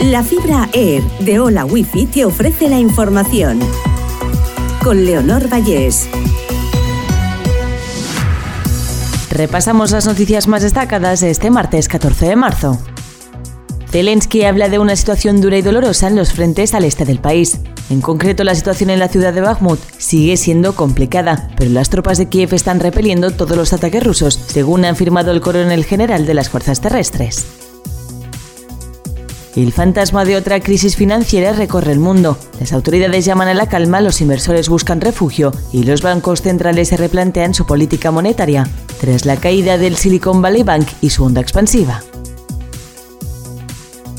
La fibra Air de Hola Wifi te ofrece la información. Con Leonor Vallés. Repasamos las noticias más destacadas de este martes 14 de marzo. Zelensky habla de una situación dura y dolorosa en los frentes al este del país. En concreto, la situación en la ciudad de Bakhmut sigue siendo complicada, pero las tropas de Kiev están repeliendo todos los ataques rusos, según ha afirmado el coronel general de las fuerzas terrestres. El fantasma de otra crisis financiera recorre el mundo. Las autoridades llaman a la calma, los inversores buscan refugio y los bancos centrales se replantean su política monetaria, tras la caída del Silicon Valley Bank y su onda expansiva.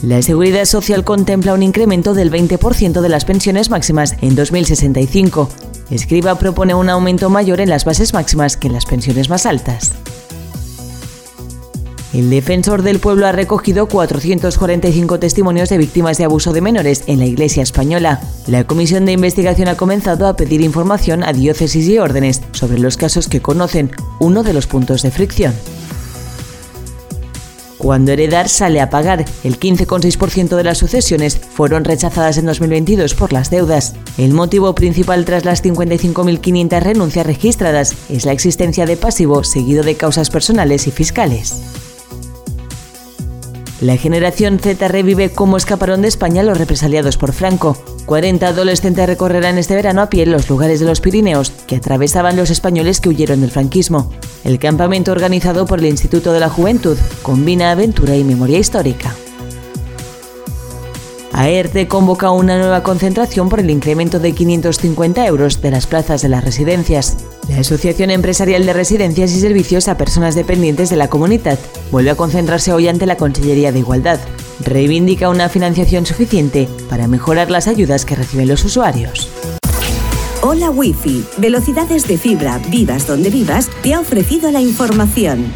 La Seguridad Social contempla un incremento del 20% de las pensiones máximas en 2065. Escriba propone un aumento mayor en las bases máximas que en las pensiones más altas. El defensor del pueblo ha recogido 445 testimonios de víctimas de abuso de menores en la Iglesia española. La comisión de investigación ha comenzado a pedir información a diócesis y órdenes sobre los casos que conocen, uno de los puntos de fricción. Cuando heredar sale a pagar, el 15,6% de las sucesiones fueron rechazadas en 2022 por las deudas. El motivo principal tras las 55.500 renuncias registradas es la existencia de pasivo seguido de causas personales y fiscales. La generación Z revive cómo escaparon de España los represaliados por Franco. 40 adolescentes recorrerán este verano a pie los lugares de los Pirineos que atravesaban los españoles que huyeron del franquismo. El campamento organizado por el Instituto de la Juventud combina aventura y memoria histórica. AERTE convoca una nueva concentración por el incremento de 550 euros de las plazas de las residencias. La Asociación Empresarial de Residencias y Servicios a Personas Dependientes de la Comunidad vuelve a concentrarse hoy ante la Consellería de Igualdad. Reivindica una financiación suficiente para mejorar las ayudas que reciben los usuarios. Hola Wi-Fi, velocidades de fibra, vivas donde vivas, te ha ofrecido la información.